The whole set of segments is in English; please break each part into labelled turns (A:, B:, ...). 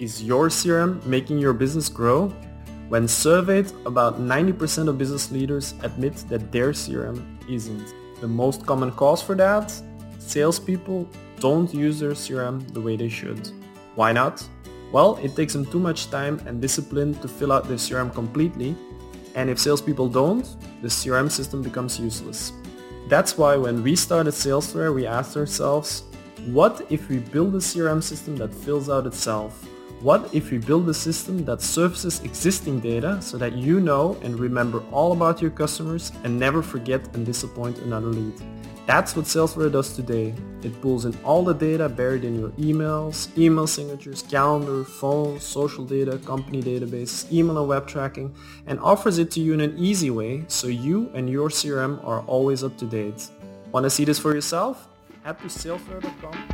A: Is your CRM making your business grow? When surveyed, about 90% of business leaders admit that their CRM isn't. The most common cause for that? Salespeople don't use their CRM the way they should. Why not? Well, it takes them too much time and discipline to fill out their CRM completely, and if salespeople don't, the CRM system becomes useless. That's why when we started Salesflare, we asked ourselves, what if we build a CRM system that fills out itself? What if we build a system that surfaces existing data so that you know and remember all about your customers and never forget and disappoint another lead? That's what Salesflare does today. It pulls in all the data buried in your emails, email signatures, calendar, phone, social data, company database, email and web tracking, and offers it to you in an easy way so you and your CRM are always up to date. Want to see this for yourself? Head to salesflare.com.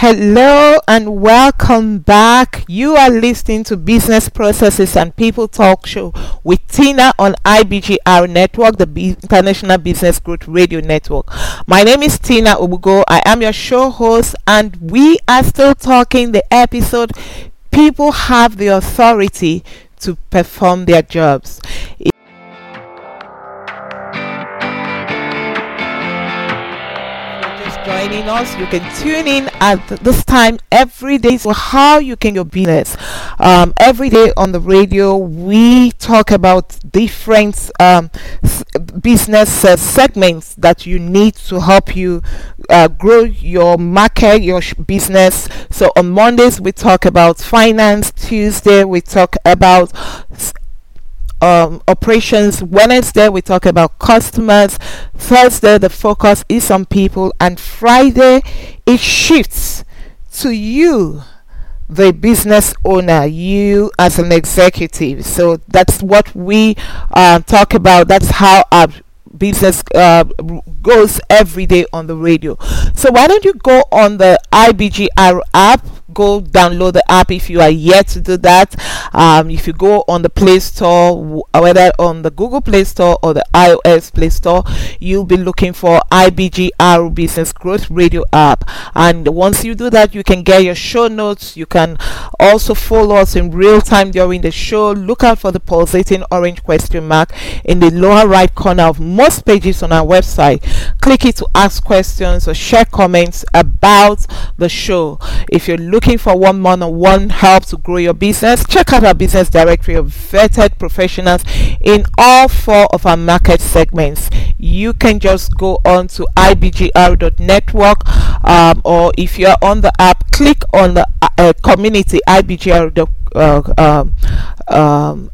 B: Hello and welcome back. You are listening to Business Processes and People Talk Show with Teena on IBGR Network, the B- International Business Growth Radio Network. My name is Teena Ogbugoh. I am your show host, and we are still talking the episode People Have the Authority to Perform Their Jobs. Joining us. You can tune in at this time every day. So how you can your business. Um, every day on the radio, we talk about different um, s- business uh, segments that you need to help you uh, grow your market, your sh- business. So on Mondays we talk about finance. Tuesday we talk about um, operations. Wednesday, we talk about customers. Thursday, the focus is on people. And Friday, it shifts to you, the business owner, you as an executive. So that's what we uh, talk about. That's how our business uh, goes every day on the radio. So why don't you go on the IBGR app? Go download the app if you are yet to do that. Um, if you go on the Play Store, whether on the Google Play Store or the iOS Play Store, you'll be looking for IBGR Business Growth Radio app. And once you do that, you can get your show notes. You can also follow us in real time during the show. Look out for the pulsating orange question mark in the lower right corner of most pages on our website. Click it to ask questions or share comments about the show. If you're looking for one on one help to grow your business, check out our business directory of vetted professionals in all four of our market segments. You can just go on to ibgr.network um, or if you're on the app, click on the uh, community ibgr. Uh, um, um,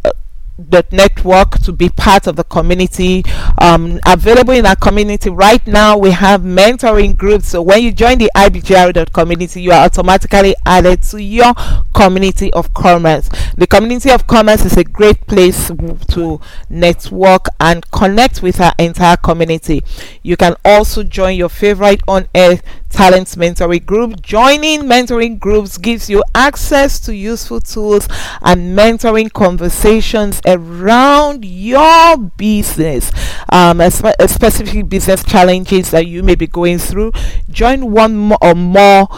B: the network to be part of the community um, available in our community. Right now we have mentoring groups. So when you join the ibgr community you are automatically added to your community of commerce the community of commerce is a great place to network and connect with our entire community you can also join your favorite on air talent mentoring group joining mentoring groups gives you access to useful tools and mentoring conversations around your business, um, specific business challenges that you may be going through. Join one or more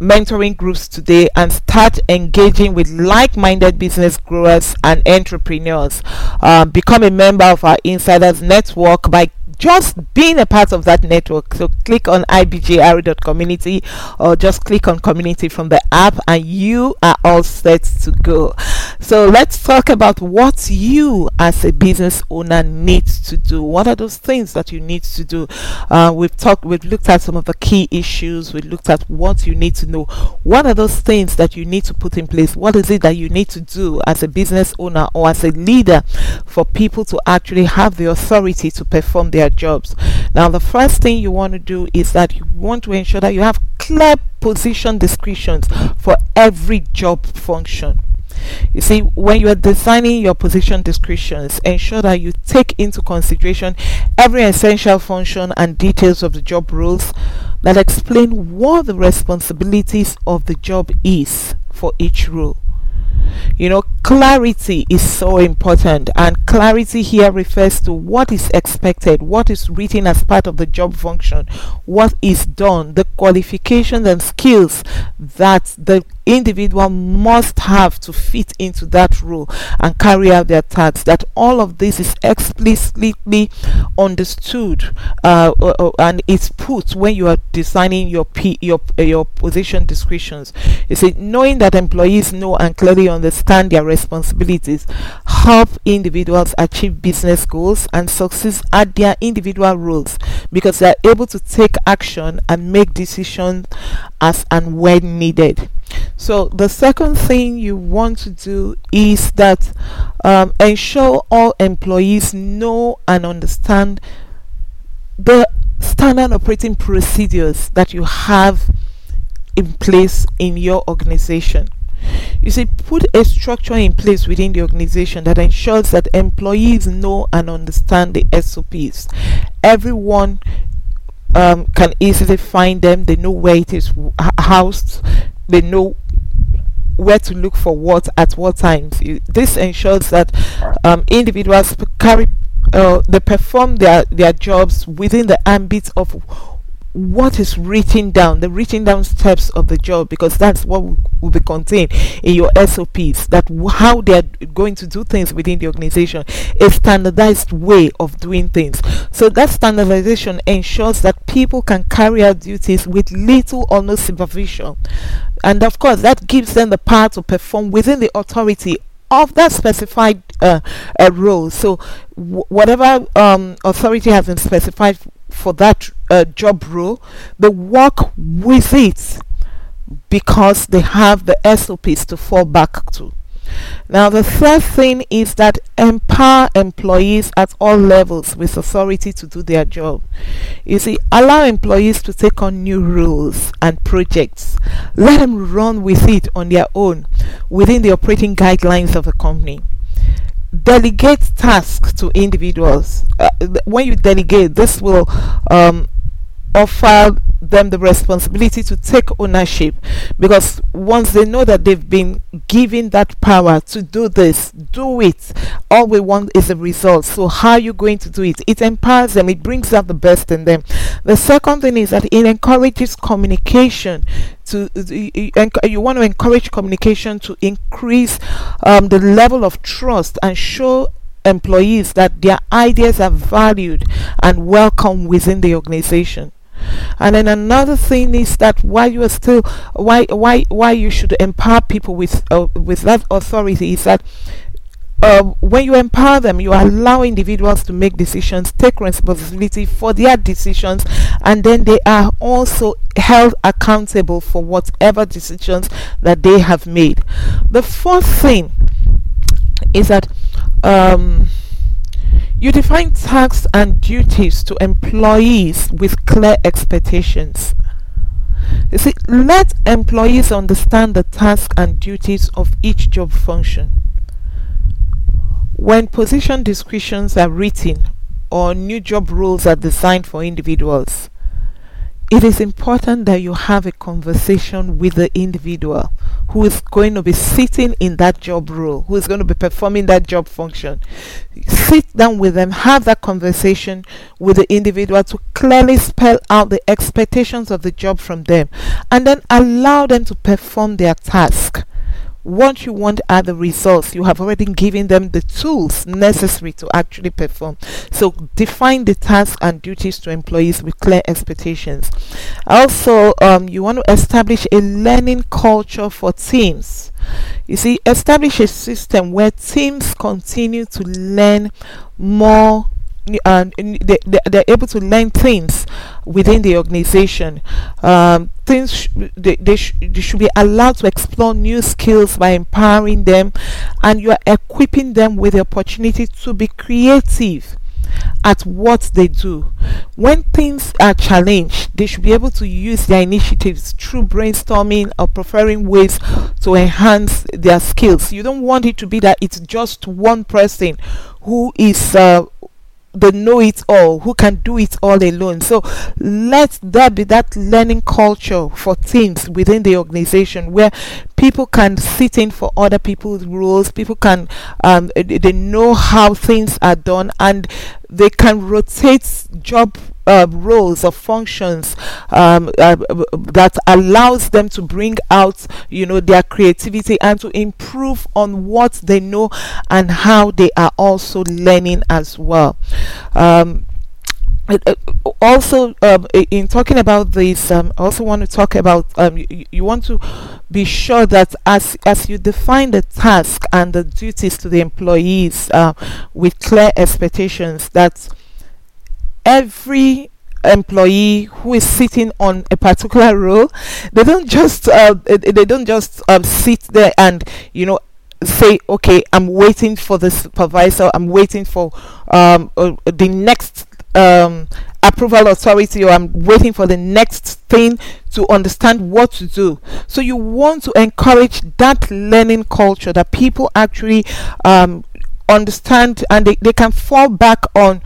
B: mentoring groups today and start engaging with like-minded business growers and entrepreneurs. Um, become a member of our Insiders Network by just being a part of that network. So click on ibgr.community or just click on community from the app and you are all set to go. So let's talk about what you as a business owner needs to do. What are those things that you need to do? Uh, we've talked, we've looked at some of the key issues. We looked at what you need to know. What are those things that you need to put in place? What is it that you need to do as a business owner or as a leader for people to actually have the authority to perform their jobs. Now, the first thing you want to do is that you want to ensure that you have clear position descriptions for every job function. You see, when you are designing your position descriptions, ensure that you take into consideration every essential function and details of the job roles that explain what the responsibilities of the job is for each role. You know, clarity is so important, and clarity here refers to what is expected, what is written as part of the job function, what is done, the qualifications and skills that the individual must have to fit into that role and carry out their tasks. That all of this is explicitly understood uh, uh, uh and it's put when you are designing your P, your your position descriptions. You see, knowing that employees know and clearly understand their responsibilities help individuals achieve business goals and succeed at their individual roles because they are able to take action and make decisions as and when needed. So the second thing you want to do is that um, ensure all employees know and understand the standard operating procedures that you have in place in your organization. You see, put a structure in place within the organization that ensures that employees know and understand the SOPs. Everyone um, can easily find them, they know where it is housed, they know where to look for what at what times. This ensures that um, individuals carry uh, they perform their their jobs within the ambit of what is written down, the written down steps of the job, because that's what will, be contained in your SOPs. That how they are going to do things within the organization, a standardized way of doing things. So that standardization ensures that people can carry out duties with little or no supervision, and of course that gives them the power to perform within the authority of that specified uh, uh, role. So, whatever um, authority has been specified for that uh, job role, they work with it because they have the SOPs to fall back to. Now, the third thing is that empower employees at all levels with authority to do their job. You see, allow employees to take on new roles and projects. Let them run with it on their own within the operating guidelines of the company delegate tasks to individuals. Uh, when you delegate, this will um, offer them the responsibility to take ownership because once they know that they've been given that power to do this, do it. All we want is a result. So, how are you going to do it? It empowers them, it brings out the best in them. The second thing is that it encourages communication. To you, you want to encourage communication to increase um, the level of trust and show employees that their ideas are valued and welcome within the organization. And then another thing is that why you are still why why why you should empower people with uh, with that authority is that um, when you empower them, you allow individuals to make decisions, take responsibility for their decisions, and then they are also held accountable for whatever decisions that they have made. The fourth thing is that um, you define tasks and duties to employees with clear expectations. You see, let employees understand the tasks and duties of each job function. When position descriptions are written or new job roles are designed for individuals, it is important that you have a conversation with the individual who is going to be sitting in that job role, who is going to be performing that job function. Sit down with them, have that conversation with the individual to clearly spell out the expectations of the job from them, and then allow them to perform their task what you want are the results. You have already given them the tools necessary to actually perform. So define the tasks and duties to employees with clear expectations. Also, um, you want to establish a learning culture for teams. You see, establish a system where teams continue to learn more and they, they, they're able to learn things within the organization. Um, things sh- they, they, sh- they should be allowed to explore new skills by empowering them, and you are equipping them with the opportunity to be creative at what they do. When things are challenged, they should be able to use their initiatives through brainstorming or preferring ways to enhance their skills. You don't want it to be that it's just one person who is uh, the know it all who can do it all alone. So let there be that learning culture for teams within the organization where people can sit in for other people's roles people can um, they know how things are done and they can rotate job uh, roles or functions um, uh, that allows them to bring out you know their creativity and to improve on what they know and how they are also learning as well. Um, also um, in talking about this um, I also want to talk about um, you, you, want to be sure that as as you define the task and the duties to the employees uh, with clear expectations that every employee who is sitting on a particular role they don't just uh, they don't just um, sit there and you know say okay i'm waiting for the supervisor i'm waiting for um, uh, the next um, approval authority or I'm waiting for the next thing to understand what to do. So you want to encourage that learning culture that people actually um, understand and they, they can fall back on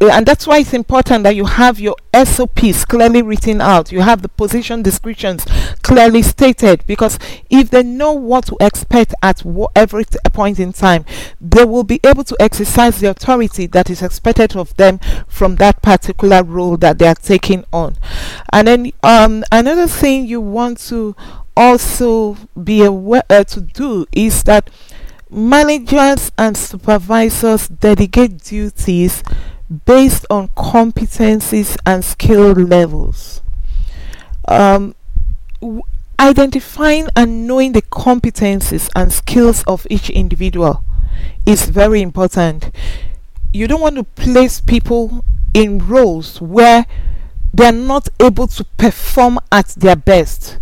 B: and that's why it's important that you have your SOPs clearly written out. You have the position descriptions clearly stated because if they know what to expect at every point in time they will be able to exercise the authority that is expected of them from that particular role that they are taking on. And then um, another thing you want to also be aware uh, to do is that Managers and supervisors delegate duties based on competencies and skill levels. Um, w- identifying and knowing the competencies and skills of each individual is very important. You don't want to place people in roles where they're not able to perform at their best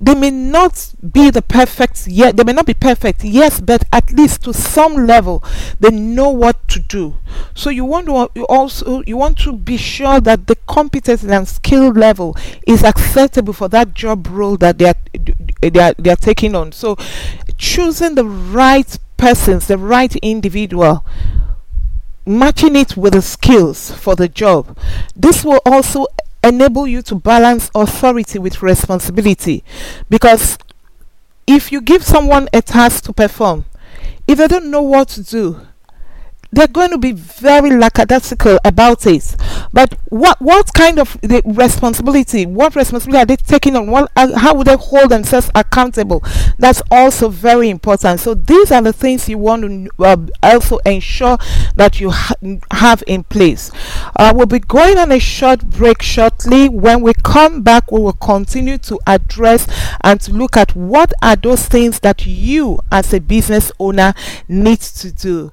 B: they may not be the perfect yet they may not be perfect yes but at least to some level they know what to do. So you want to you also you want to be sure that the competence and skill level is acceptable for that job role that they are they are, they are taking on. So choosing the right persons the right individual matching it with the skills for the job. This will also enable you to balance authority with responsibility. Because if you give someone a task to perform if they don't know what to do they're going to be very lackadaisical about it. But what what kind of responsibility? What responsibility are they taking on? What, how would they hold themselves accountable? That's also very important. So these are the things you want to uh, also ensure that you ha- have in place. Uh, we'll be going on a short break shortly. When we come back, we will continue to address and to look at what are those things that you as a business owner need to do.